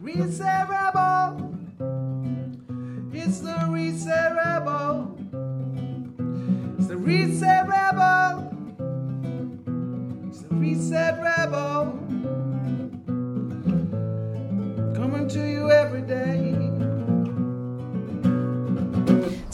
Reset Rebel. It's the Reset Rebel. It's the Reset Rebel. It's the Reset Rebel. Coming to you every day.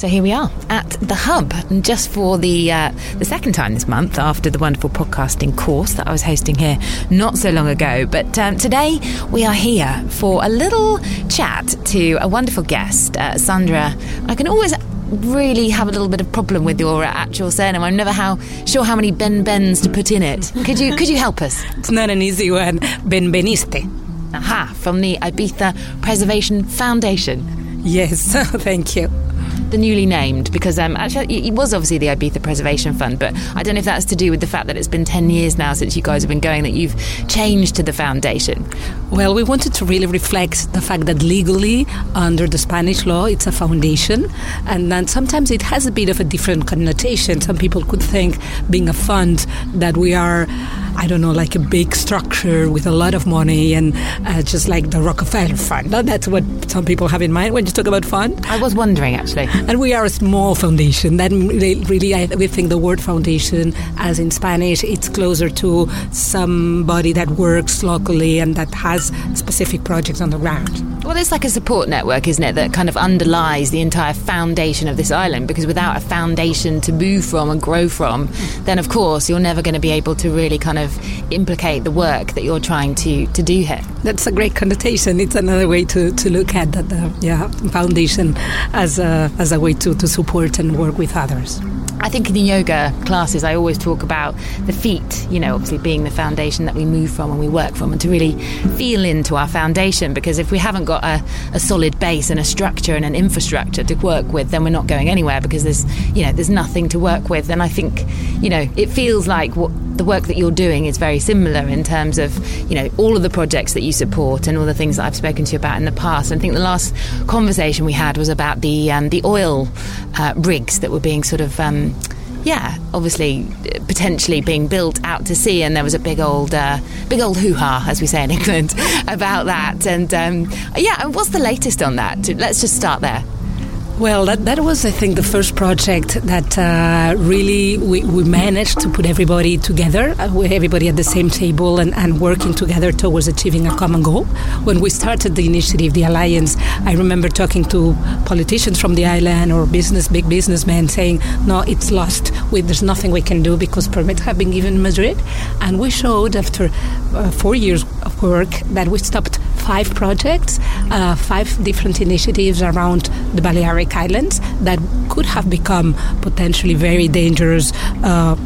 So here we are at the hub, and just for the uh, the second time this month, after the wonderful podcasting course that I was hosting here not so long ago. But um, today we are here for a little chat to a wonderful guest, uh, Sandra. I can always really have a little bit of problem with your uh, actual surname. I'm never how sure how many Ben Bens to put in it. Could you could you help us? It's not an easy one. Benbeniste. Aha, from the Ibiza Preservation Foundation. Yes, thank you. The newly named because um, actually it was obviously the Ibiza Preservation Fund, but I don't know if that's to do with the fact that it's been 10 years now since you guys have been going that you've changed to the foundation. Well, we wanted to really reflect the fact that legally, under the Spanish law, it's a foundation, and then sometimes it has a bit of a different connotation. Some people could think, being a fund, that we are. I don't know, like a big structure with a lot of money and uh, just like the Rockefeller Fund. That's what some people have in mind when you talk about fund. I was wondering actually. And we are a small foundation. That really, I, we think the word foundation, as in Spanish, it's closer to somebody that works locally and that has specific projects on the ground. Well, it's like a support network, isn't it, that kind of underlies the entire foundation of this island. Because without a foundation to move from and grow from, then of course you're never going to be able to really kind of implicate the work that you're trying to, to do here. That's a great connotation. It's another way to, to look at the, the uh, yeah, foundation as a, as a way to, to support and work with others. I think in the yoga classes, I always talk about the feet, you know, obviously being the foundation that we move from and we work from, and to really feel into our foundation. Because if we haven't got a, a solid base and a structure and an infrastructure to work with, then we're not going anywhere because there's, you know, there's nothing to work with. And I think, you know, it feels like what the work that you're doing is very similar in terms of, you know, all of the projects that you support and all the things that I've spoken to you about in the past. I think the last conversation we had was about the um, the oil uh, rigs that were being sort of. Um, yeah, obviously, potentially being built out to sea, and there was a big old, uh, big old hoo ha, as we say in England, about that. And um, yeah, and what's the latest on that? Let's just start there. Well, that, that was, I think, the first project that uh, really we, we managed to put everybody together, uh, everybody at the same table and, and working together towards achieving a common goal. When we started the initiative, the Alliance, I remember talking to politicians from the island or business, big businessmen saying, no, it's lost. We, there's nothing we can do because permits have been given in Madrid. And we showed after uh, four years of work that we stopped five projects, uh, five different initiatives around the Balearic Islands that could have become potentially very dangerous. Uh,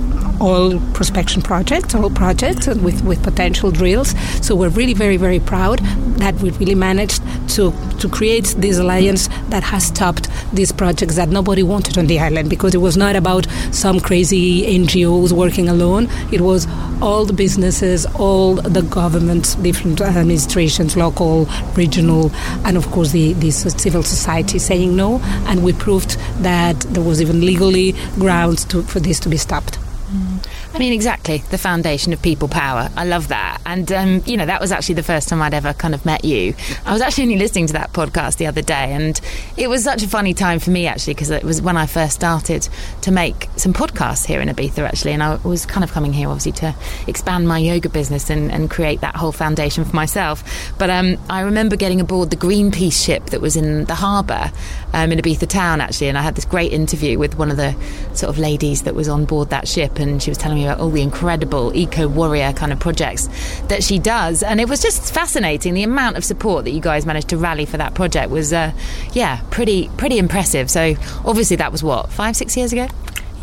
oil prospection projects, oil projects with, with potential drills. So we're really very, very proud that we really managed to, to create this alliance that has stopped these projects that nobody wanted on the island because it was not about some crazy NGOs working alone. It was all the businesses, all the governments, different administrations, local, regional, and of course the, the civil society saying no. And we proved that there was even legally grounds to, for this to be stopped. Mm. I mean, exactly. The foundation of people power. I love that. And, um, you know, that was actually the first time I'd ever kind of met you. I was actually only listening to that podcast the other day, and it was such a funny time for me, actually, because it was when I first started to make some podcasts here in Ibiza, actually. And I was kind of coming here, obviously, to expand my yoga business and, and create that whole foundation for myself. But um, I remember getting aboard the Greenpeace ship that was in the harbour um, in Ibiza town, actually. And I had this great interview with one of the sort of ladies that was on board that ship, and she was telling me all the incredible eco warrior kind of projects that she does. And it was just fascinating. The amount of support that you guys managed to rally for that project was, uh, yeah, pretty pretty impressive. So obviously that was what five six years ago.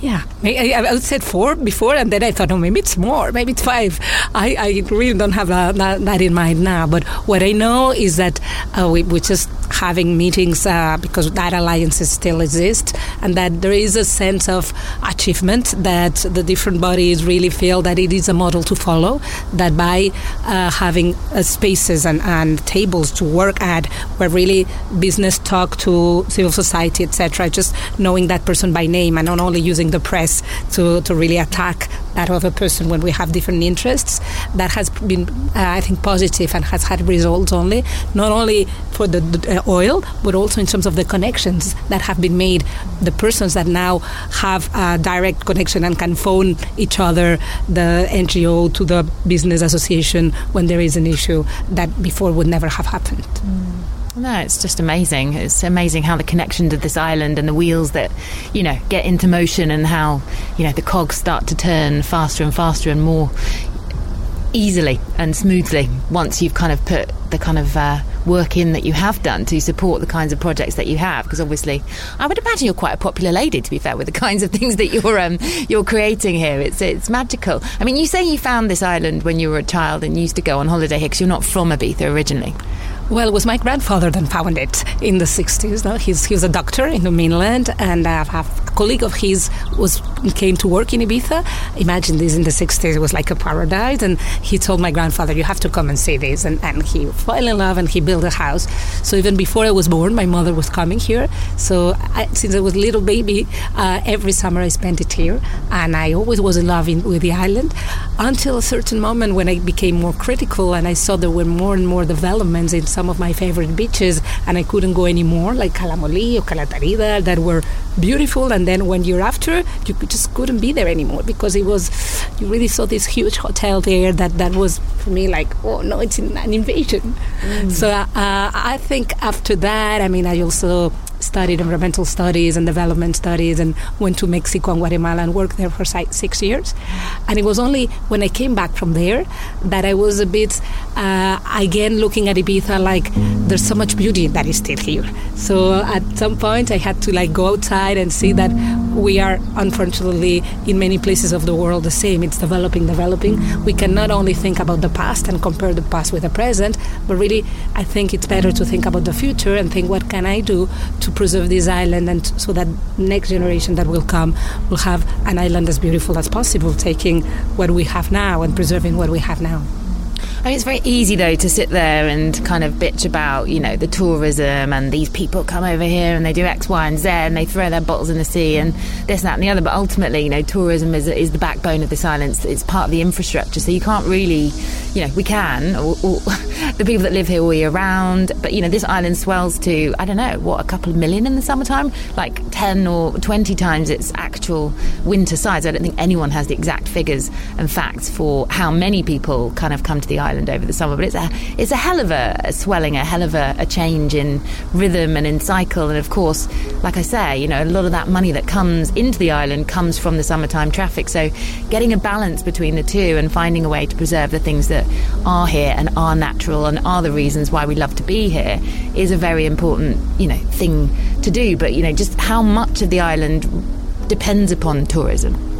Yeah, I, I said four before, and then I thought, oh, maybe it's more, maybe it's five. I, I really don't have that, that, that in mind now. But what I know is that uh, we, we just having meetings uh, because that alliances still exist, and that there is a sense of achievement that the different bodies really feel that it is a model to follow. That by uh, having uh, spaces and, and tables to work at, where really business talk to civil society, etc., just knowing that person by name and not only using the press to, to really attack that other person when we have different interests. That has been, uh, I think, positive and has had results only, not only for the, the uh, oil, but also in terms of the connections that have been made. The persons that now have a direct connection and can phone each other, the NGO to the business association when there is an issue that before would never have happened. Mm. No, it's just amazing. It's amazing how the connection to this island and the wheels that, you know, get into motion and how, you know, the cogs start to turn faster and faster and more easily and smoothly once you've kind of put the kind of uh, work in that you have done to support the kinds of projects that you have. Because obviously I would imagine you're quite a popular lady to be fair with the kinds of things that you're um, you're creating here. It's it's magical. I mean you say you found this island when you were a child and used to go on holiday here because you're not from Ibiza originally well, it was my grandfather that found it in the 60s. No? He's, he was a doctor in the mainland, and I have a colleague of his was came to work in Ibiza. Imagine this in the 60s, it was like a paradise. And he told my grandfather, You have to come and see this. And, and he fell in love and he built a house. So even before I was born, my mother was coming here. So I, since I was a little baby, uh, every summer I spent it here. And I always was in love in, with the island until a certain moment when I became more critical and I saw there were more and more developments in some some of my favorite beaches and I couldn't go anymore, like Cala Molí or Cala Tarida, that were beautiful. And then one year after, you just couldn't be there anymore because it was, you really saw this huge hotel there that, that was for me like, oh no, it's an invasion. Mm. So uh, I think after that, I mean, I also studied environmental studies and development studies and went to Mexico and Guatemala and worked there for six years. And it was only when I came back from there that I was a bit, uh, again, looking at Ibiza like there's so much beauty that is still here. So at some point I had to like go outside and see that we are unfortunately in many places of the world the same. It's developing, developing. We can not only think about the past and compare the past with the present, but really I think it's better to think about the future and think what can I do to preserve this island and so that next generation that will come will have an island as beautiful as possible, taking what we have now and preserving what we have now. I mean, it's very easy though to sit there and kind of bitch about, you know, the tourism and these people come over here and they do X, Y, and Z and they throw their bottles in the sea and this, that, and the other. But ultimately, you know, tourism is, is the backbone of this island. It's, it's part of the infrastructure. So you can't really, you know, we can, or, or the people that live here all year round. But, you know, this island swells to, I don't know, what, a couple of million in the summertime? Like 10 or 20 times its actual winter size. I don't think anyone has the exact figures and facts for how many people kind of come to the island island over the summer. But it's a it's a hell of a, a swelling, a hell of a, a, change in rhythm and in cycle. And of course, like I say, you know, a lot of that money that comes into the island comes from the summertime traffic. So getting a balance between the two and finding a way to preserve the things that are here and are natural and are the reasons why we love to be here is a very important, you know, thing to do. But you know, just how much of the island depends upon tourism.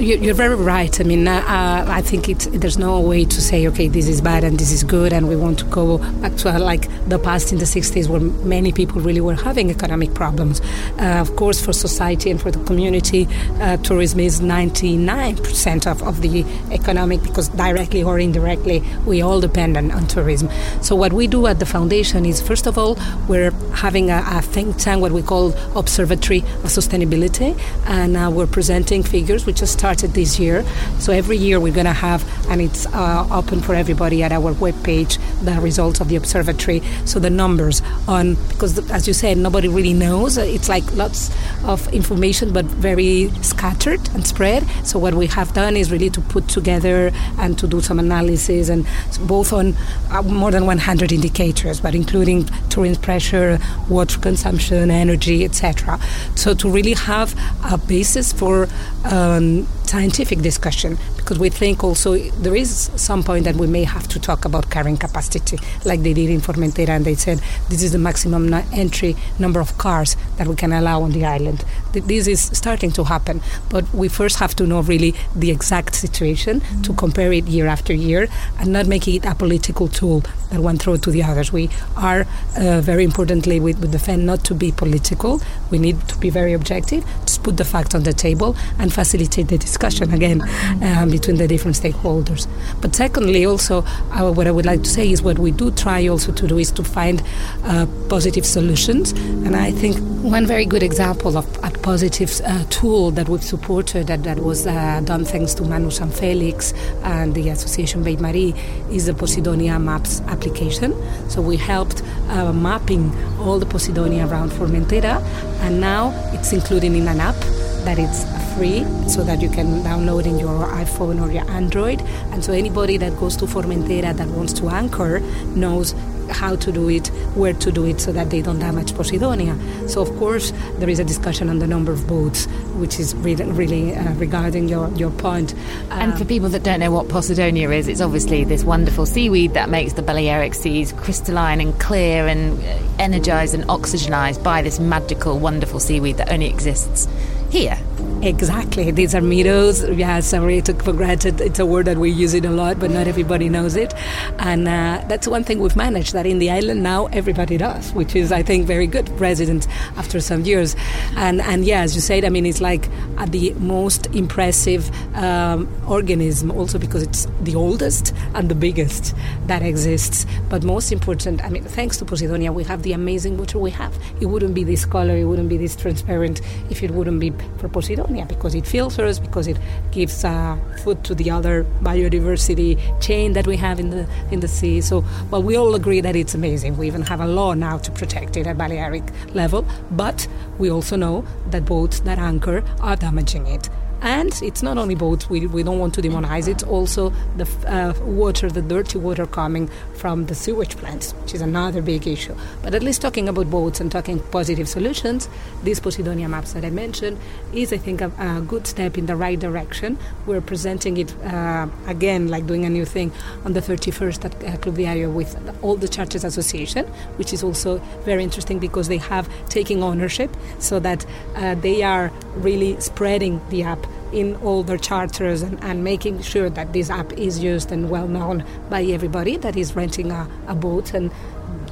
You're very right. I mean, uh, uh, I think it, there's no way to say, okay, this is bad and this is good, and we want to go back to uh, like the past in the 60s where many people really were having economic problems. Uh, of course, for society and for the community, uh, tourism is 99% of, of the economic because directly or indirectly, we all depend on, on tourism. So, what we do at the foundation is, first of all, we're having a, a think tank, what we call Observatory of Sustainability, and uh, we're presenting figures which just this year. So every year we're going to have, and it's uh, open for everybody at our webpage, the results of the observatory. So the numbers on, because as you said, nobody really knows. It's like lots of information, but very scattered and spread. So what we have done is really to put together and to do some analysis, and both on uh, more than 100 indicators, but including tourism pressure, water consumption, energy, etc. So to really have a basis for um, scientific discussion because we think also there is some point that we may have to talk about carrying capacity, like they did in Formentera, and they said this is the maximum entry number of cars that we can allow on the island. This is starting to happen, but we first have to know really the exact situation mm-hmm. to compare it year after year and not make it a political tool that one throw to the others. We are uh, very importantly we, we defend not to be political. We need to be very objective, just put the facts on the table and facilitate the discussion again. Um, between the different stakeholders. But secondly, also, uh, what I would like to say is what we do try also to do is to find uh, positive solutions. And I think one very good example of a positive uh, tool that we've supported that, that was uh, done thanks to Manu San Felix and the Association Vell Marí is the Posidonia Maps application. So we helped uh, mapping all the Posidonia around Formentera, and now it's included in an app that it's free so that you can download in your iPhone or your Android. And so anybody that goes to Formentera that wants to anchor knows how to do it, where to do it, so that they don't damage Posidonia. So, of course, there is a discussion on the number of boats, which is really, really uh, regarding your, your point. and for people that don't know what Posidonia is, it's obviously this wonderful seaweed that makes the Balearic Seas crystalline and clear and uh, energized and oxygenized by this magical, wonderful seaweed that only exists here. Exactly. These are meadows. Yeah, sorry, took for granted. It's a word that we use it a lot, but not everybody knows it. And uh, that's one thing we've managed that in the island now everybody does, which is, I think, very good residents after some years. And, and yeah, as you said, I mean, it's like uh, the most impressive um, organism, also because it's the oldest and the biggest that exists. But most important, I mean, thanks to Posidonia, we have the amazing water we have. It wouldn't be this color, it wouldn't be this transparent if it wouldn't be for Posidonia because it filters, because it gives uh, food to the other biodiversity chain that we have in the in the sea. So, well, we all agree that it's amazing. We even have a law now to protect it at Balearic level, but we also know that boats that anchor are damaging it. And it's not only boats, we, we don't want to demonize it, also the uh, water, the dirty water coming from the sewage plants, which is another big issue. But at least talking about boats and talking positive solutions, these Posidonia maps that I mentioned is, I think, a, a good step in the right direction. We're presenting it uh, again, like doing a new thing on the 31st at uh, Club Diario with all the churches association, which is also very interesting because they have taking ownership so that uh, they are really spreading the app in all their charters and, and, making sure that this app is used and well known by everybody that is renting a, a boat and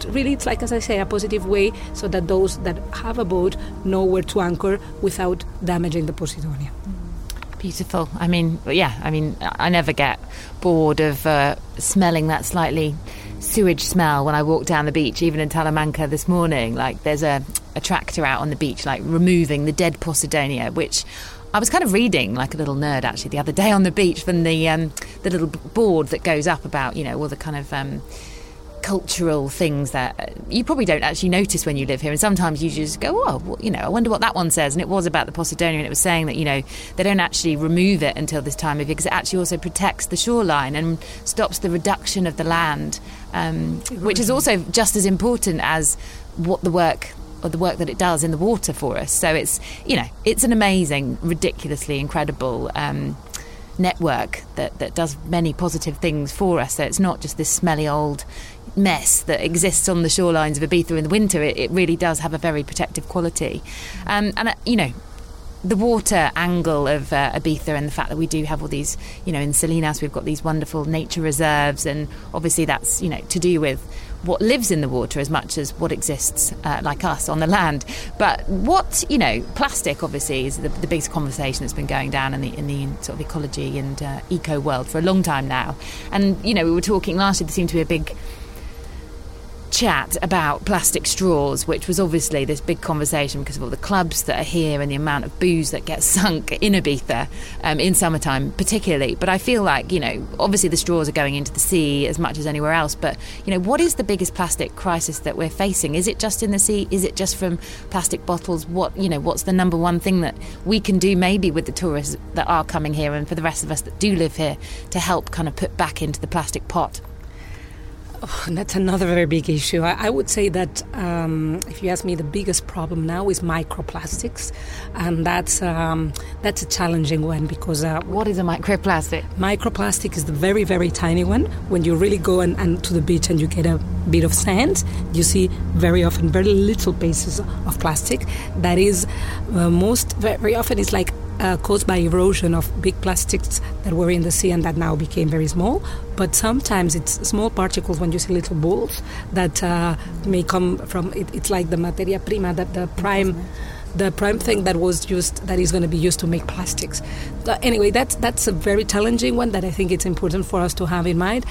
really it's like as i say a positive way so that those that have a boat know where to anchor without damaging the posidonia Beautiful. I mean, yeah, I mean, I never get bored of uh, smelling that slightly sewage smell when I walk down the beach, even in Talamanca this morning. Like, there's a, a tractor out on the beach, like removing the dead Posidonia, which I was kind of reading like a little nerd actually the other day on the beach from the um, the little board that goes up about you know all the kind of um, cultural things that you probably don't actually notice when you live here. And sometimes you just go oh well, you know I wonder what that one says. And it was about the Posidonia and it was saying that you know they don't actually remove it until this time of year because it actually also protects the shoreline and stops the reduction of the land um, which is also just as important as what the work or the work that it does in the water for us. So it's you know it's an amazing, ridiculously incredible um, network that that does many positive things for us. So it's not just this smelly old mess that exists on the shorelines of Ibiza in the winter. It, it really does have a very protective quality, um, and uh, you know. The water angle of uh, Ibiza and the fact that we do have all these, you know, in Salinas we've got these wonderful nature reserves, and obviously that's, you know, to do with what lives in the water as much as what exists uh, like us on the land. But what you know, plastic obviously is the, the biggest conversation that's been going down in the in the sort of ecology and uh, eco world for a long time now. And you know, we were talking last year. There seemed to be a big chat about plastic straws, which was obviously this big conversation because of all the clubs that are here and the amount of booze that gets sunk in Ibiza um, in summertime, particularly. But I feel like, you know, obviously the straws are going into the sea as much as anywhere else. But, you know, what is the biggest plastic crisis that we're facing? Is it just in the sea? Is it just from plastic bottles? What, you know, what's the number one thing that we can do maybe with the tourists that are coming here and for the rest of us that do live here to help kind of put back into the plastic pot? Oh, that's another very big issue. I, I would say that um, if you ask me, the biggest problem now is microplastics, and that's um, that's a challenging one because uh, what is a microplastic? Microplastic is the very very tiny one. When you really go and, and to the beach and you get a bit of sand, you see very often very little pieces of plastic. That is uh, most very often it's like uh, caused by erosion of big plastics that were in the sea and that now became very small. But sometimes it's small particles when you see little balls that uh, may come from. It, it's like the materia prima, that the prime the prime thing that was used that is going to be used to make plastics. Anyway, that's that's a very challenging one that I think it's important for us to have in mind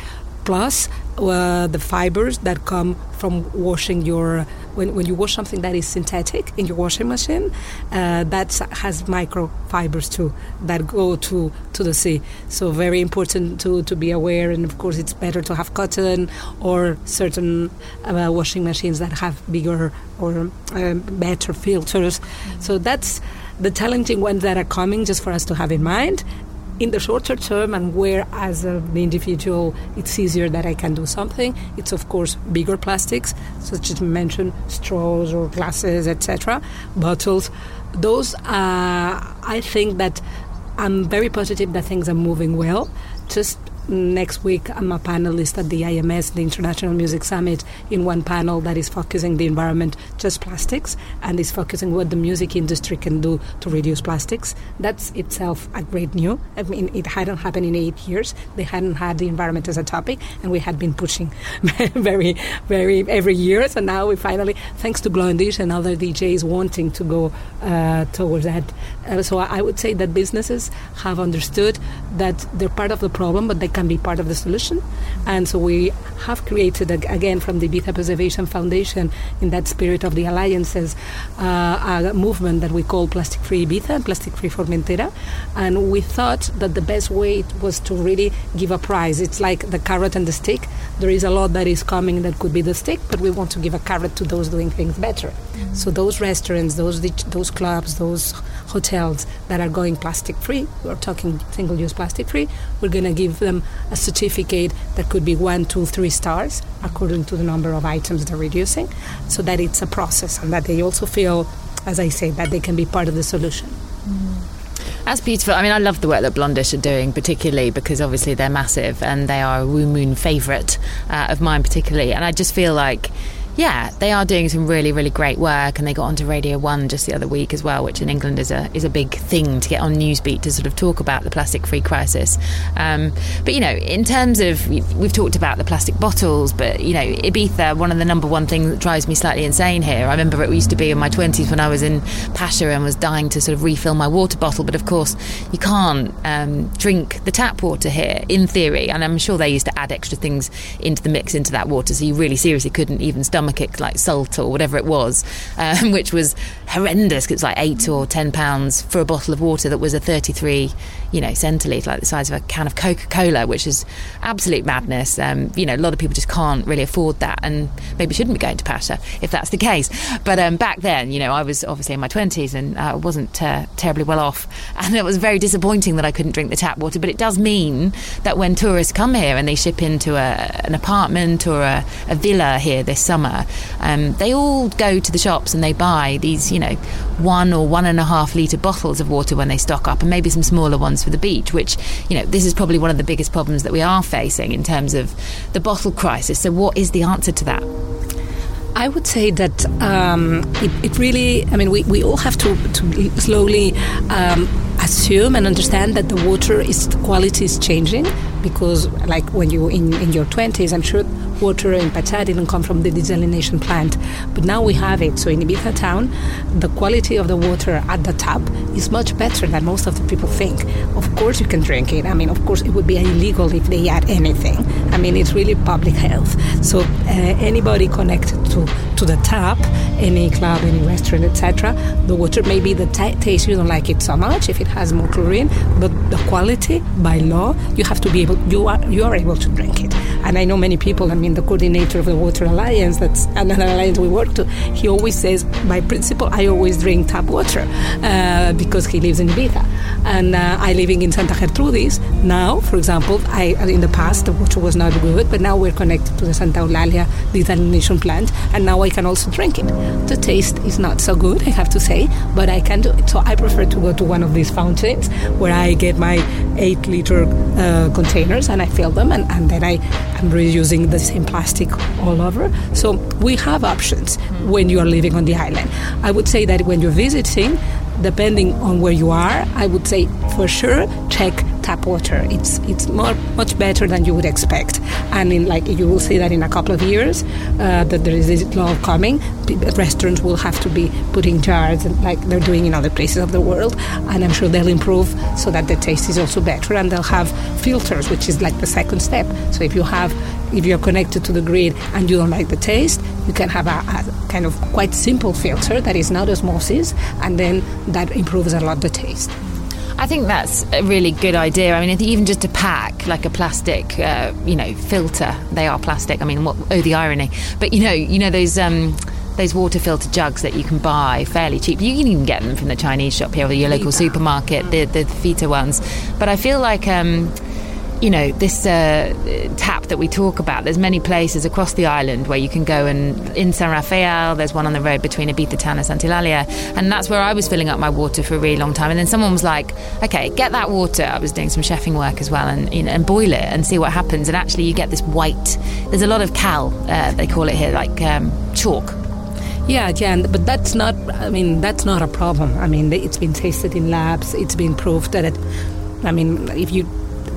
plus uh, the fibers that come from washing your when, when you wash something that is synthetic in your washing machine uh, that has microfibers too that go to to the sea. So very important to, to be aware and of course it's better to have cotton or certain uh, washing machines that have bigger or um, better filters. So that's the challenging ones that are coming just for us to have in mind in the shorter term and where as an individual it's easier that I can do something, it's of course bigger plastics, such as mentioned straws or glasses, etc., bottles. Those, uh, I think that I'm very positive that things are moving well. Just next week I'm a panelist at the IMS, the International Music Summit, in one panel that is focusing the environment just plastics and is focusing what the music industry can do to reduce plastics. That's itself a great new. I mean, it hadn't happened in eight years. They hadn't had the environment as a topic, and we had been pushing very, very every year. So now we finally, thanks to Blondish and other DJs wanting to go uh, towards that. Uh, so I would say that businesses have understood that they're part of the problem, but they can be part of the solution. And so we have created, again, from the Ibiza Preservation Foundation, in that spirit of the alliances, uh, a movement that we call Plastic Free Ibiza and Plastic Free Formentera. And we thought that the best way was to really give a prize. It's like the carrot and the stick. There is a lot that is coming that could be the stick, but we want to give a carrot to those doing things better. Mm-hmm. So those restaurants, those those clubs, those hotels that are going plastic free, we're talking single use plastic free, we're going to give them a certificate that could be one, two, three stars according to the number of items they're reducing, so that it's a process and that they also feel, as I say, that they can be part of the solution. Mm. That's beautiful. I mean, I love the work that Blondish are doing, particularly because obviously they're massive and they are a Wu Moon favourite uh, of mine, particularly. And I just feel like yeah, they are doing some really, really great work, and they got onto Radio One just the other week as well, which in England is a is a big thing to get on Newsbeat to sort of talk about the plastic-free crisis. Um, but you know, in terms of we've talked about the plastic bottles, but you know, Ibiza, one of the number one things that drives me slightly insane here. I remember it used to be in my twenties when I was in Pacha and was dying to sort of refill my water bottle, but of course you can't um, drink the tap water here in theory, and I'm sure they used to add extra things into the mix into that water, so you really seriously couldn't even stomach like salt or whatever it was, um, which was horrendous. It was like eight or ten pounds for a bottle of water that was a 33, you know, centilitre, like the size of a can of Coca Cola, which is absolute madness. Um, you know, a lot of people just can't really afford that, and maybe shouldn't be going to Pacha if that's the case. But um, back then, you know, I was obviously in my 20s and I uh, wasn't uh, terribly well off, and it was very disappointing that I couldn't drink the tap water. But it does mean that when tourists come here and they ship into a, an apartment or a, a villa here this summer, um, they all go to the shops and they buy these, you know, one or one and a half litre bottles of water when they stock up, and maybe some smaller ones for the beach, which, you know, this is probably one of the biggest problems that we are facing in terms of the bottle crisis. So, what is the answer to that? I would say that um, it, it, really, I mean, we, we all have to, to slowly um, assume and understand that the water is the quality is changing because like when you in, in your 20s i'm sure water in Pacha didn't come from the desalination plant but now we have it. So in ibiza town the quality of the water at the tap is much better than most of the people think. Of course you can drink it. I mean of course it would be illegal if they add anything. I mean it's really public health. So uh, anybody connected to to the tap any club any restaurant etc the water maybe the t- taste. You don't like it so much. If it has more chlorine but the quality by law you have to be able you are you are able to drink it. And I know many people. I mean, the coordinator of the Water Alliance, that's another alliance we work to. He always says, by principle, I always drink tap water uh, because he lives in Ibiza, and uh, I living in Santa Gertrudis now. For example, I in the past the water was not good, but now we're connected to the Santa Eulalia desalination plant, and now I can also drink it. The taste is not so good, I have to say, but I can do it. So I prefer to go to one of these fountains where I get my eight liter uh, containers and I fill them and, and then I am reusing the same plastic all over. So we have options when you are living on the island. I would say that when you're visiting, depending on where you are, I would say for sure check tap water. It's it's more much better than you would expect, and in like you will see that in a couple of years uh, that there is this law coming. Restaurants will have to be putting jars and like they're doing in other places of the world, and I'm sure they'll improve so that the taste is also better, and they'll have filters, which is like the second step. So if you have if you're connected to the grid and you don't like the taste, you can have a, a, kind of quite simple filter that is not osmosis, and then that improves a lot the taste. I think that's a really good idea. I mean, even just a pack like a plastic, uh, you know, filter. They are plastic. I mean, what, oh, the irony! But you know, you know those. Um, those water filter jugs that you can buy fairly cheap. You can even get them from the Chinese shop here or your local supermarket, the the Brita ones. But I feel like um, you know, this uh, tap that we talk about, there's many places across the island where you can go and in San Rafael, there's one on the road between Ibiza Town and Santa Eulalia. And that's where I was filling up my water for a really long time. And then someone was like, okay, get that water. I was doing some chefing work as well and, you know, and boil it and see what happens. And actually, you get this white, there's a lot of cal, uh, they call it here, like um, chalk yeah, yeah, but that's not. I mean, that's not a problem. I mean, it's been tested in labs. It's been proved that it. I mean, if you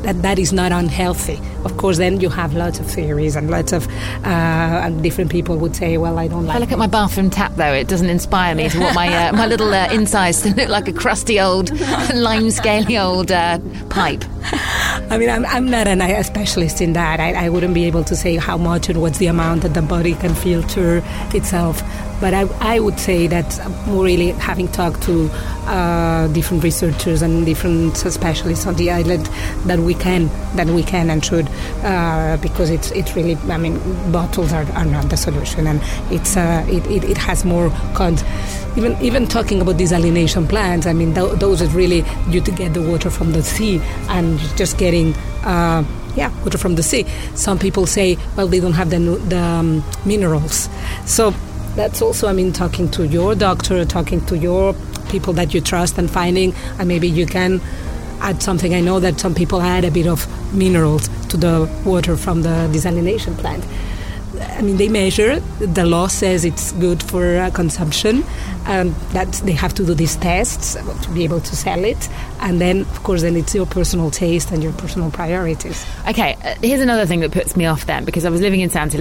that that is not unhealthy. Of course, then you have lots of theories and lots of uh, and different people would say, "Well, I don't like." I look at my bathroom tap though; it doesn't inspire me to want my uh, my little uh, insides to look like a crusty old lime scaly old uh, pipe. I mean, I'm, I'm not an, a specialist in that. I, I wouldn't be able to say how much and what's the amount that the body can filter itself. But I, I would say that really having talked to uh, different researchers and different specialists on the island, that we can, that we can and should, uh, because it's it's really. I mean, bottles are, are not the solution, and it's uh, it, it, it has more cons. Even even talking about desalination plants, I mean, th- those are really you to get the water from the sea and just getting. Uh, yeah, water from the sea. Some people say, well, they don't have the, the um, minerals. So that's also, I mean, talking to your doctor, talking to your people that you trust, and finding, and maybe you can add something. I know that some people add a bit of minerals to the water from the desalination plant. I mean, they measure. The law says it's good for uh, consumption. Um, that they have to do these tests to be able to sell it, and then, of course, then it's your personal taste and your personal priorities. Okay, uh, here's another thing that puts me off then because I was living in Santa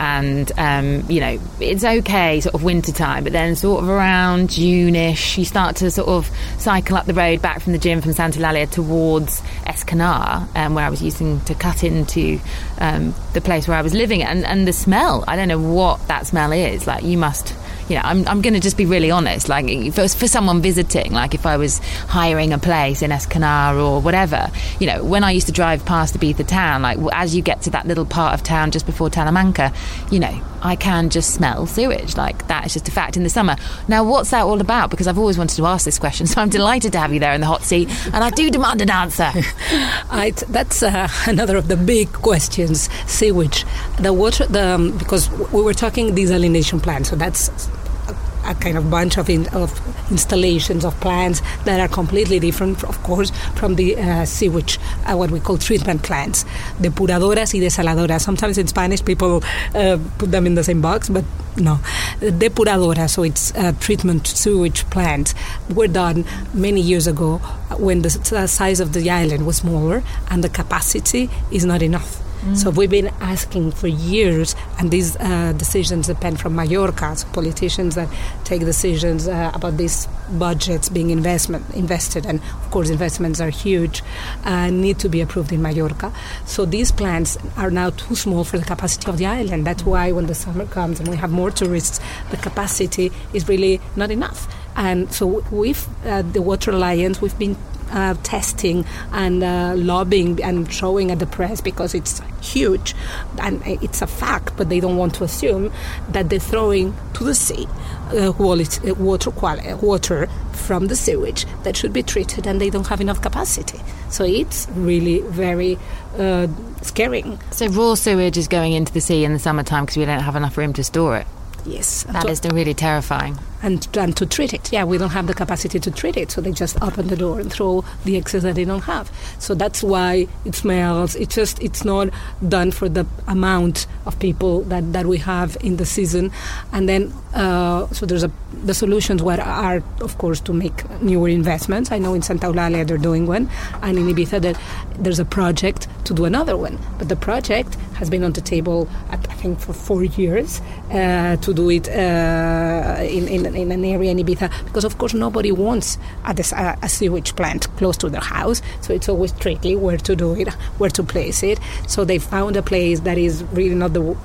and um, you know, it's okay, sort of winter time, but then sort of around June-ish, you start to sort of cycle up the road back from the gym from Santa towards Es Canar, um, where I was using to cut into um, the place where I was living, and and the smell. I don't know what that smell is. Like you must you know, I'm, I'm going to just be really honest. Like, for, for someone visiting, like if I was hiring a place in Es Canar or whatever, you know, when I used to drive past the Ibiza town, like as you get to that little part of town just before Talamanca, you know, I can just smell sewage. Like that is just a fact in the summer. Now, what's that all about? Because I've always wanted to ask this question, so I'm delighted to have you there in the hot seat, and I do demand an answer. I, that's uh, another of the big questions. Sewage, the water, the um, because we were talking desalination plant, so that's a kind of bunch of, in, of installations of plants that are completely different, of course, from the uh, sewage, uh, what we call treatment plants, depuradoras y desaladoras. Sometimes in Spanish people uh, put them in the same box, but no. Depuradora, so it's uh, treatment sewage plants, were done many years ago when the size of the island was smaller and the capacity is not enough. So we've been asking for years, and these uh, decisions depend from Mallorca, so politicians that take decisions uh, about these budgets being investment invested, and of course investments are huge, uh, need to be approved in Mallorca. So these plants are now too small for the capacity of the island. That's why when the summer comes and we have more tourists, the capacity is really not enough. And so with uh, the Water Alliance, we've been uh, testing and uh, lobbying and showing at the press because it's huge and it's a fact, but they don't want to assume that they're throwing to the sea uh, quality, water, quality, water from the sewage that should be treated and they don't have enough capacity. So it's really very uh, scaring. So raw sewage is going into the sea in the summertime because we don't have enough room to store it. Yes, That is really terrifying. And and to treat it. Yeah, we don't have the capacity to treat it, so they just open the door and throw the excess that they don't have. So that's why it smells. It's just it's not done for the amount of people that, that we have in the season, and then uh, so there's a the solutions where are of course to make newer investments. I know in Santa Eulalia they're doing one, and in Ibiza that there's a project to do another one. But the project has been on the table, I I think, for four years uh, to do it uh, in, in, in an area in Ibiza because, of course, nobody wants a, a, a sewage plant close to their house. So it's always tricky where to do it, where to place it. So they found a place that is really not the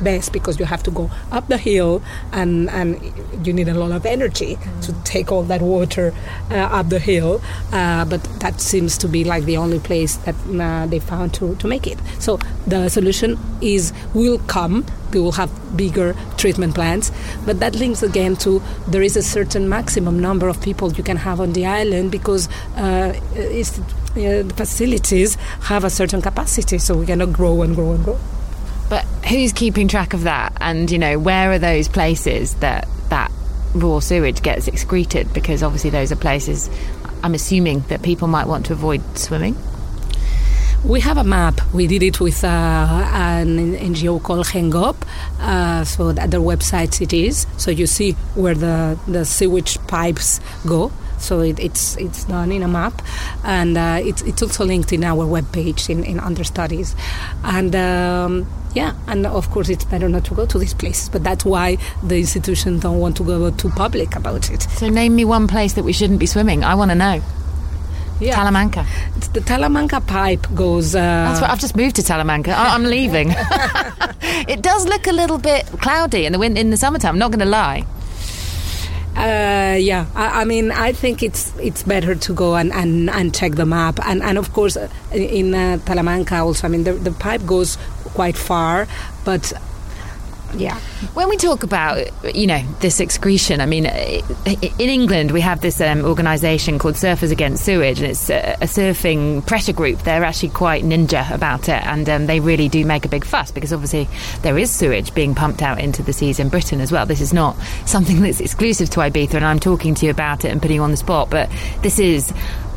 best because you have to go up the hill and, and you need a lot of energy to take all that water uh, up the hill. Uh, but that seems to be like the only place that uh, they found to, to make it. So the solution is will come. We will have bigger treatment plants, but that links again to there is a certain maximum number of people you can have on the island because uh, it's, uh, the facilities have a certain capacity, so we cannot grow and grow and grow. But who's keeping track of that? And you know, where are those places that that raw sewage gets excreted? Because obviously, those are places. I'm assuming that people might want to avoid swimming. We have a map. We did it with uh, an NGO called GEN-GOB. Uh, so at their website it is. So you see where the, the sewage pipes go. So it, it's it's done in a map, and uh, it's it's also linked in our webpage in in under studies, and. Um, yeah, and of course it's better not to go to these places, but that's why the institutions don't want to go too public about it. So name me one place that we shouldn't be swimming. I want to know. Yeah. Talamanca. It's the Talamanca pipe goes. Uh, That's what I've just moved to Talamanca. I- I'm leaving. it does look a little bit cloudy in the win- in the summertime. I'm not going to lie. Uh, yeah, I, I mean, I think it's it's better to go and, and, and check the map, and and of course uh, in uh, Talamanca also. I mean, the the pipe goes quite far, but yeah, When we talk about, you know, this excretion, I mean, in England we have this um, organisation called Surfers Against Sewage, and it's a, a surfing pressure group. They're actually quite ninja about it, and um, they really do make a big fuss because obviously there is sewage being pumped out into the seas in Britain as well. This is not something that's exclusive to Ibiza, and I'm talking to you about it and putting you on the spot, but this is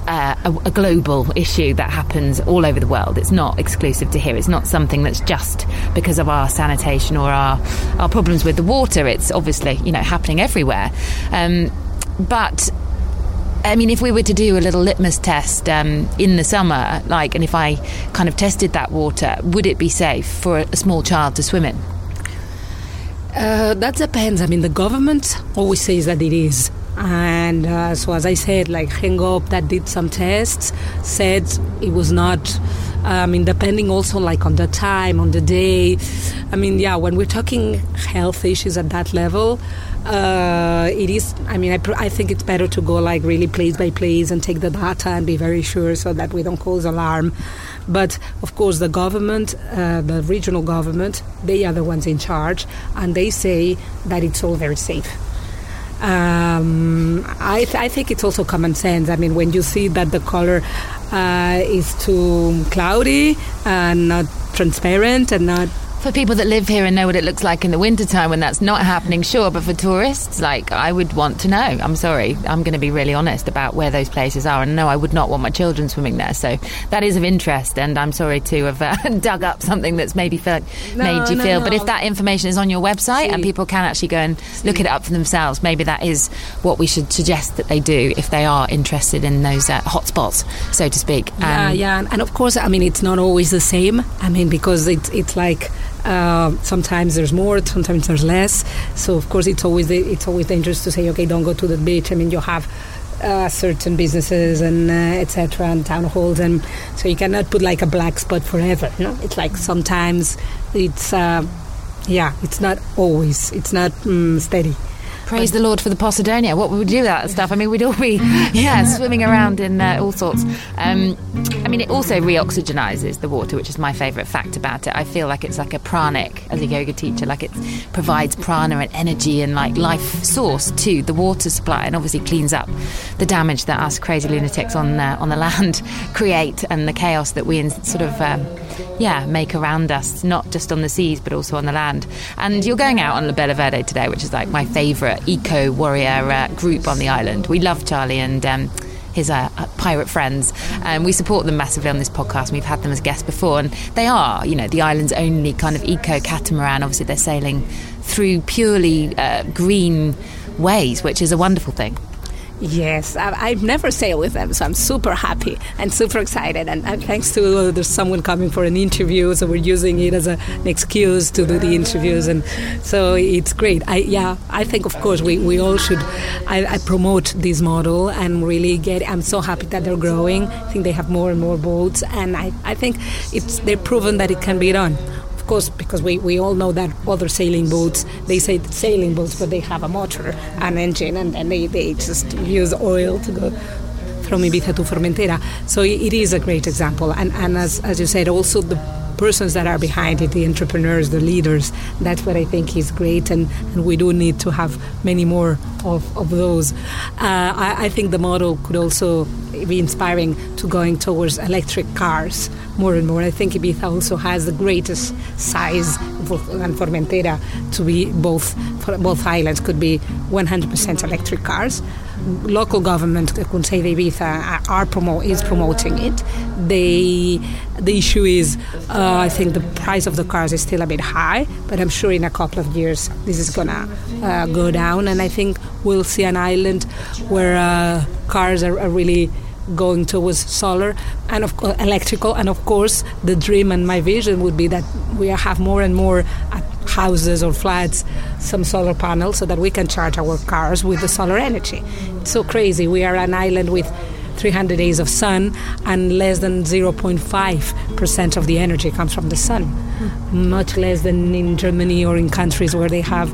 uh, a, a global issue that happens all over the world. It's not exclusive to here. It's not something that's just because of our sanitation or our our problems with the water. It's obviously you know happening everywhere. Um, but I mean, if we were to do a little litmus test um, in the summer, like, and if I kind of tested that water, would it be safe for a small child to swim in? Uh, that depends. I mean, the government always says that it is. And uh, so, as I said, like GEN-GOB that did some tests said it was not. I mean, depending also like on the time, on the day. I mean, yeah, when we're talking health issues at that level, uh, it is. I mean, I, pr- I think it's better to go like really place by place and take the data and be very sure so that we don't cause alarm. But of course, the government, uh, the regional government, they are the ones in charge, and they say that it's all very safe. Um, I, th- I think it's also common sense. I mean, when you see that the color uh, is too cloudy and not transparent and not For people that live here and know what it looks like in the wintertime when that's not happening, sure, but for tourists, like, I would want to know. I'm sorry, I'm going to be really honest about where those places are. And no, I would not want my children swimming there. So that is of interest, and I'm sorry to have uh, dug up something that's maybe felt, No, made you no, feel. no. But if that information is on your website and people can actually go and look it up for themselves, maybe that is what we should suggest that they do if they are interested in those uh, hotspots, so to speak. Yeah, Um, yeah, and- and of course, I mean, it's not always the same. I mean, because it's it's like uh, sometimes there's more, sometimes there's less. So of course, it's always it's always dangerous to say, okay, don't go to the beach. I mean, you have. Uh, certain businesses and uh, etc. and town halls and so you cannot put like a black spot forever. You know? It's like sometimes it's uh, yeah, it's not always. It's not mm, steady. Praise the Lord for the Posidonia. What would we do with that stuff? I mean, we'd all be, yeah, swimming around in uh, all sorts. Um, I mean, it also reoxygenizes the water, which is my favourite fact about it. I feel like it's like a pranic as a yoga teacher, like it provides prana and energy and like life source to the water supply, and obviously cleans up the damage that us crazy lunatics on uh, on the land create and the chaos that we in, sort of. Um, yeah, make around us, not just on the seas but also on the land. And you're going out on La Bella Verde today, which is like my favourite eco warrior uh, group on the island. We love Charlie and. Um, his uh, uh, pirate friends. Um, we support them massively on this podcast. We've had them as guests before, and they are, you know, the island's only kind of eco catamaran. Obviously, they're sailing through purely uh, green ways, which is a wonderful thing. Yes, I've never sailed with them, so I'm super happy and super excited. And, and thanks to uh, there's someone coming for an interview, so we're using it as a, an excuse to do the interviews, and so it's great. I yeah, I think of course we, we all should. I, I promote this model and really get. I'm so happy that they're growing. I think they have more and more boats, and I, I think it's they've proven that it can be done of course, because we, we all know that other sailing boats, they say sailing boats, but they have a motor, an engine, and then they, they just use oil to go from Ibiza to Formentera. So it is a great example. And, and as, as you said, also the persons that are behind it, the entrepreneurs, the leaders, that's what I think is great. And, and we do need to have many more of, of those. Uh, I, I think the model could also be inspiring to going towards electric cars more and more. I think Ibiza also has the greatest size and Formentera to be both both islands could be 100% electric cars. Local government, Consell d'Ibiza, are promote is promoting it. They, the issue is, uh, I think the price of the cars is still a bit high, but I'm sure in a couple of years this is gonna uh, go down, and I think we'll see an island where uh, cars are, are really going towards solar and of course electrical and of course the dream and my vision would be that we have more and more houses or flats some solar panels so that we can charge our cars with the solar energy it's so crazy we are an island with 300 days of sun and less than 0.5% of the energy comes from the sun much less than in Germany or in countries where they have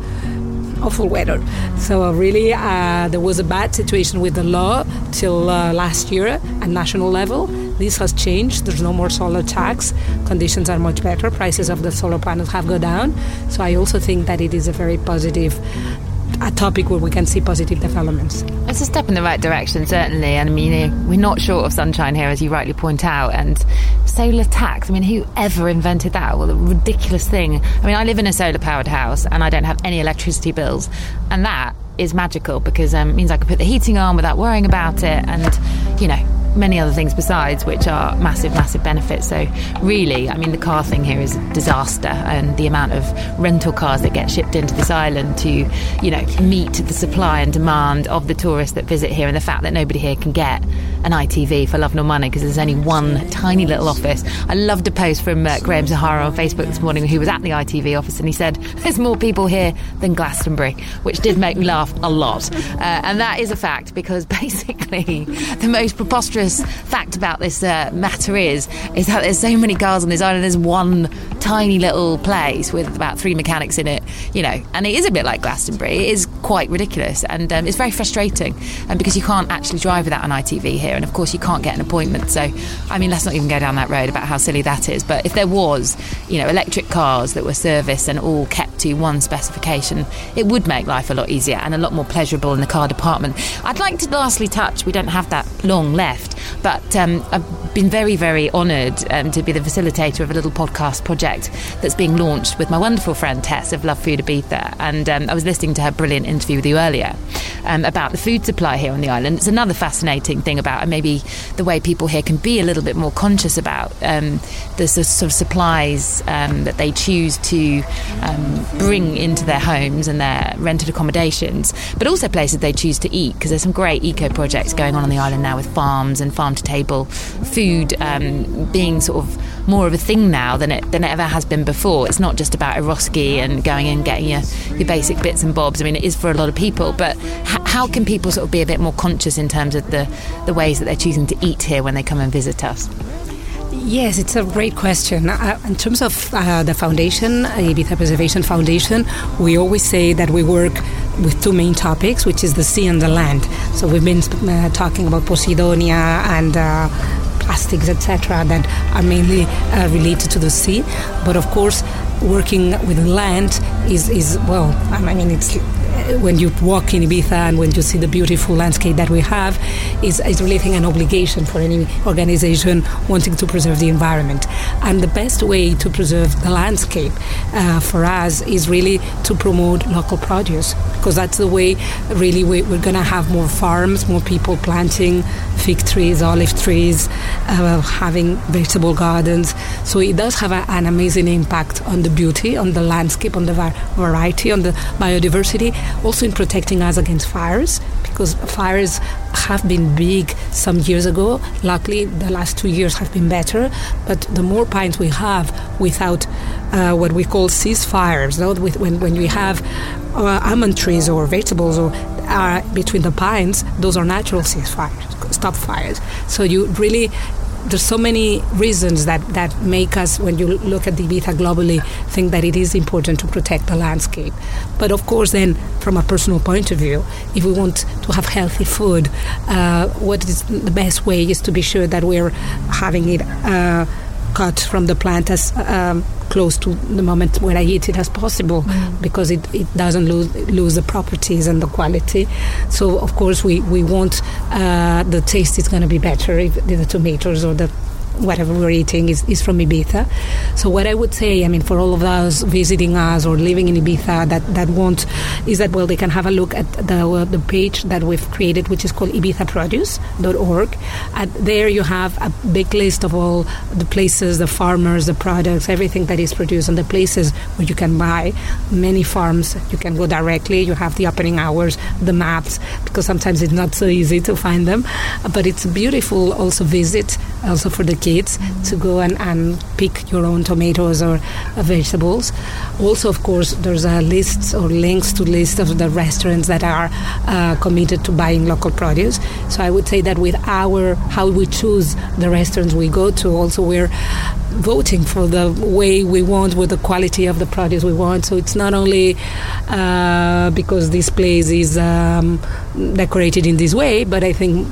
awful weather. So uh, really, uh, there was a bad situation with the law till uh, last year at national level. This has changed. There's no more solar tax. Conditions are much better. Prices of the solar panels have gone down. So I also think that it is a very positive a topic where we can see positive developments. It's a step in the right direction, certainly. And I mean, we're not short of sunshine here, as you rightly point out. And solar tax, I mean, who ever invented that? Well, a ridiculous thing. I mean, I live in a solar powered house and I don't have any electricity bills. And that is magical because um, it means I can put the heating on without worrying about it. And, you know, many other things besides, which are massive, massive benefits. So, really, I mean, the car thing here is a disaster, and the amount of rental cars that get shipped into this island to, you know, meet the supply and demand of the tourists that visit here, and the fact that nobody here can get an ITV for love nor money because there's only one tiny little office. I loved a post from uh, Graham Zahara on Facebook this morning who was at the ITV office, and he said, "There's more people here than Glastonbury," which did make me laugh a lot, uh, and that is a fact because basically the most preposterous fact about this uh, matter is is that there's so many cars on this island. There's one tiny little place with about three mechanics in it, you know, and it is a bit like Glastonbury. It is quite ridiculous, and um, it's very frustrating, and um, because you can't actually drive without an ITV here, and of course you can't get an appointment. So, I mean, let's not even go down that road about how silly that is. But if there was, you know, electric cars that were serviced and all kept to one specification, it would make life a lot easier and a lot more pleasurable in the car department. I'd like to lastly touch. We don't have that long left but um, I've been very, very honoured um, to be the facilitator of a little podcast project that's being launched with my wonderful friend Tess of Love Food Ibiza. And um, I was listening to her brilliant interview with you earlier um, about the food supply here on the island. It's another fascinating thing about and maybe the way people here can be a little bit more conscious about um, the sort of supplies um, that they choose to bring into their homes and their rented accommodations, but also places they choose to eat because there's some great eco projects going on on the island now with farms and farm to table food um, being sort of more of a thing now than it than it ever has been before. It's not just about Eroski and going and getting your, your basic bits and bobs. I mean, it is for a lot of people, but h- how can people sort of be a bit more conscious in terms of the, the ways that they're choosing to eat here when they come and visit us? Yes, it's a great question. Uh, in terms of uh, the foundation, Ibiza Preservation Foundation, we always say that we work with two main topics, which is the sea and the land. So we've been uh, talking about Posidonia and uh, plastics, etc., that are mainly uh, related to the sea. But of course, working with land is, is well, I mean, it's when you walk in Ibiza and when you see the beautiful landscape that we have, is, is really an obligation for any organization wanting to preserve the environment. And the best way to preserve the landscape uh, for us is really to promote local produce because that's the way really we, are going to have more farms, more people planting fig trees, olive trees, uh, having vegetable gardens. So it does have a, an amazing impact on the beauty, on the landscape, on the variety, on the biodiversity, also in protecting us against fires because fires have been big some years ago. Luckily, the last two years have been better. But the more pines we have without uh, what we call ceasefires, no? With, when, when we have uh, almond trees or vegetables or uh, between the pines, those are natural ceasefires, stop fires. So you really there's so many reasons that, that make us, when you look at the Ibiza globally, think that it is important to protect the landscape. But of course, then, from a personal point of view, if we want to have healthy food, uh, what is the best way is to be sure that we're having it. Uh, cut from the plant as um, close to the moment when I eat it as possible mm. because it, it doesn't lose lose the properties and the quality. So of course we we want uh, the taste is going to be better if the tomatoes or the whatever we're eating is, is from Ibiza. So what I would say, I mean, for all of us visiting us or living in Ibiza that, that want, is that, well, they can have a look at the, uh, the page that we've created, which is called ibizaproduce.org. And there you have a big list of all the places, the farmers, the products, everything that is produced, and the places where you can buy. Many farms, you can go directly. You have the opening hours, the maps, because sometimes it's not so easy to find them. But it's beautiful also visit, also for the kids kids to go and, and pick your own tomatoes or uh, vegetables. Also, of course, there's a list or links to lists of the restaurants that are uh, committed to buying local produce. So I would say that with our how we choose the restaurants we go to, also we're voting for the way we want with the quality of the produce we want. So it's not only uh, because this place is um, decorated in this way, but I think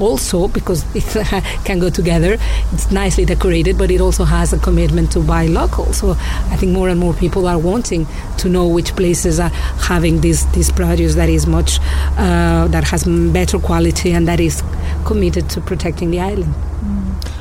also because it can go together. It's nicely decorated, but it also has a commitment to buy local. So I think more and more people are wanting to know which places are having this this produce that is much uh, that has better quality and that is committed to protecting the island.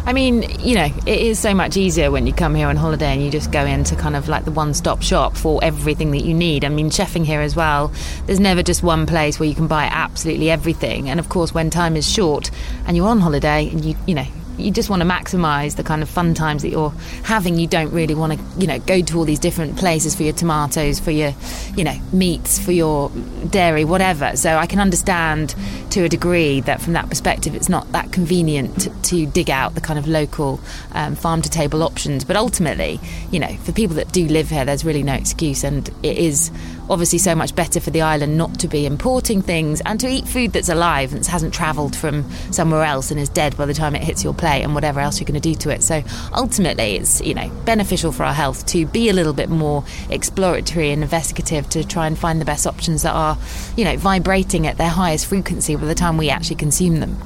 I mean, you know, it is so much easier when you come here on holiday and you just go into kind of like the one stop shop for everything that you need. I mean, chefing here as well, there's never just one place where you can buy absolutely everything. And of course, when time is short and you're on holiday and you, you know, you just want to maximize the kind of fun times that you're having. You don't really want to, you know, go to all these different places for your tomatoes, for your, you know, meats, for your dairy, whatever. So I can understand to a degree that from that perspective, it's not that convenient to, dig out the kind of local um, farm to table options. But ultimately, you know, for people that do live here, there's really no excuse, and it is obviously so much better for the island not to be importing things and to eat food that's alive and hasn't travelled from somewhere else and is dead by the time it hits your plate and whatever else you're going to do to it. So ultimately, it's you know beneficial for our health to be a little bit more exploratory and investigative to try and find the best options that are you know vibrating at their highest frequency by the time we actually consume them.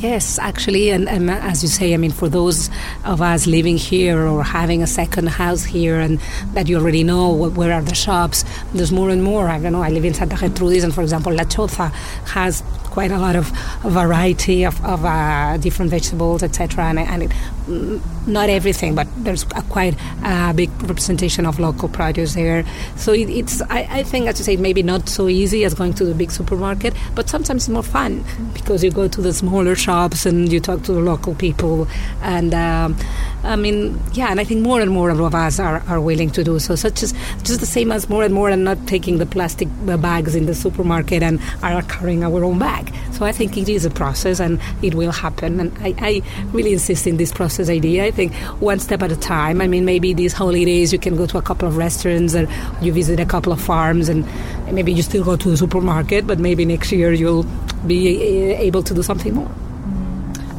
Yes, actually, and, and, as you say, I mean, for those of us living here or having a second house here, and that you already know where are the shops, there's more and more. I don't know. I live in Santa Gertrudis, and for example, La Choza has quite a lot of variety of, of uh, different vegetables, etc. And, and it, mm, not everything, but there's a quite a big representation of local produce there. So it, it's, I, I, think, as you say, maybe not so easy as going to the big supermarket, but sometimes it's more fun because you go to the smaller shops and you talk to the local people. And um, I mean, yeah, and I think more and more of us are, are willing to do so. Such as just the same as more and more and not taking the plastic bags in the supermarket and are carrying our own bag back. So I think it is a process and it will happen. And I, I really insist in this process idea. I think one step at a time. I mean, maybe these holidays you can go to a couple of restaurants and you visit a couple of farms and maybe you still go to the supermarket, but maybe next year you'll be able to do something more.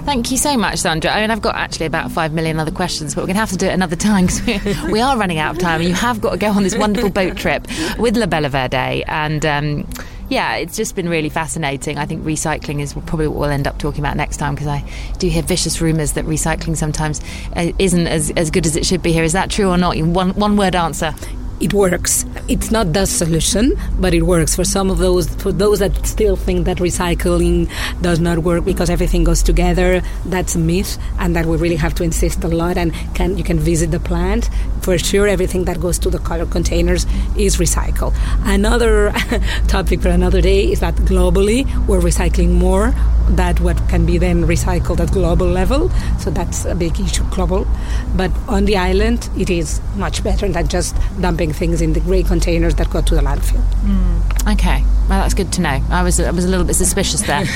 Thank you so much, Sandra. I mean, I've got actually about five million other questions, but we're going to have to do it another time because we are running out of time. You have got to go on this wonderful boat trip with La Bella Verde and. Um, yeah, it's just been really fascinating. I think recycling is probably what we'll end up talking about next time because I do hear vicious rumours that recycling sometimes uh, isn't as, as good as it should be here. Is that true or not? One, one word answer. it works. It's not the solution, but it works for some of those. For those that still think that recycling does not work because everything goes together, that's a myth, and that we really have to insist a lot. And can you can visit the plant for sure. Everything that goes to the color containers is recycled. Another topic for another day is that globally we're recycling more than what can be then recycled at global level. So that's a big issue global. But on the island, it is much better than just dumping things in the grey containers that go to the landfill. Mm, okay, well that's good to know. I was I was a little bit suspicious there.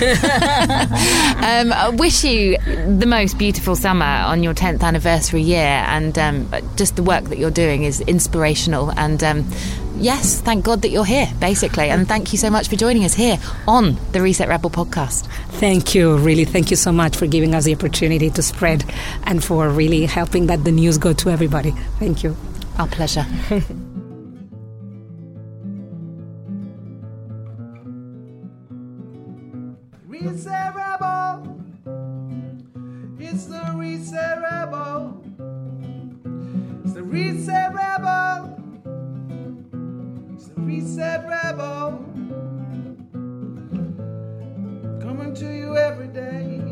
um, I wish you the most beautiful summer on your 10th anniversary year, and um, just the work that you're doing is inspirational. And um, yes, thank God that you're here, basically, and thank you so much for joining us here on the Reset Rebel podcast. Thank you, really. Thank you so much for giving us the opportunity to spread and for really helping that the news go to everybody. Thank you. Our pleasure. Reset Rebel. Reset Rebel. Coming to you every day.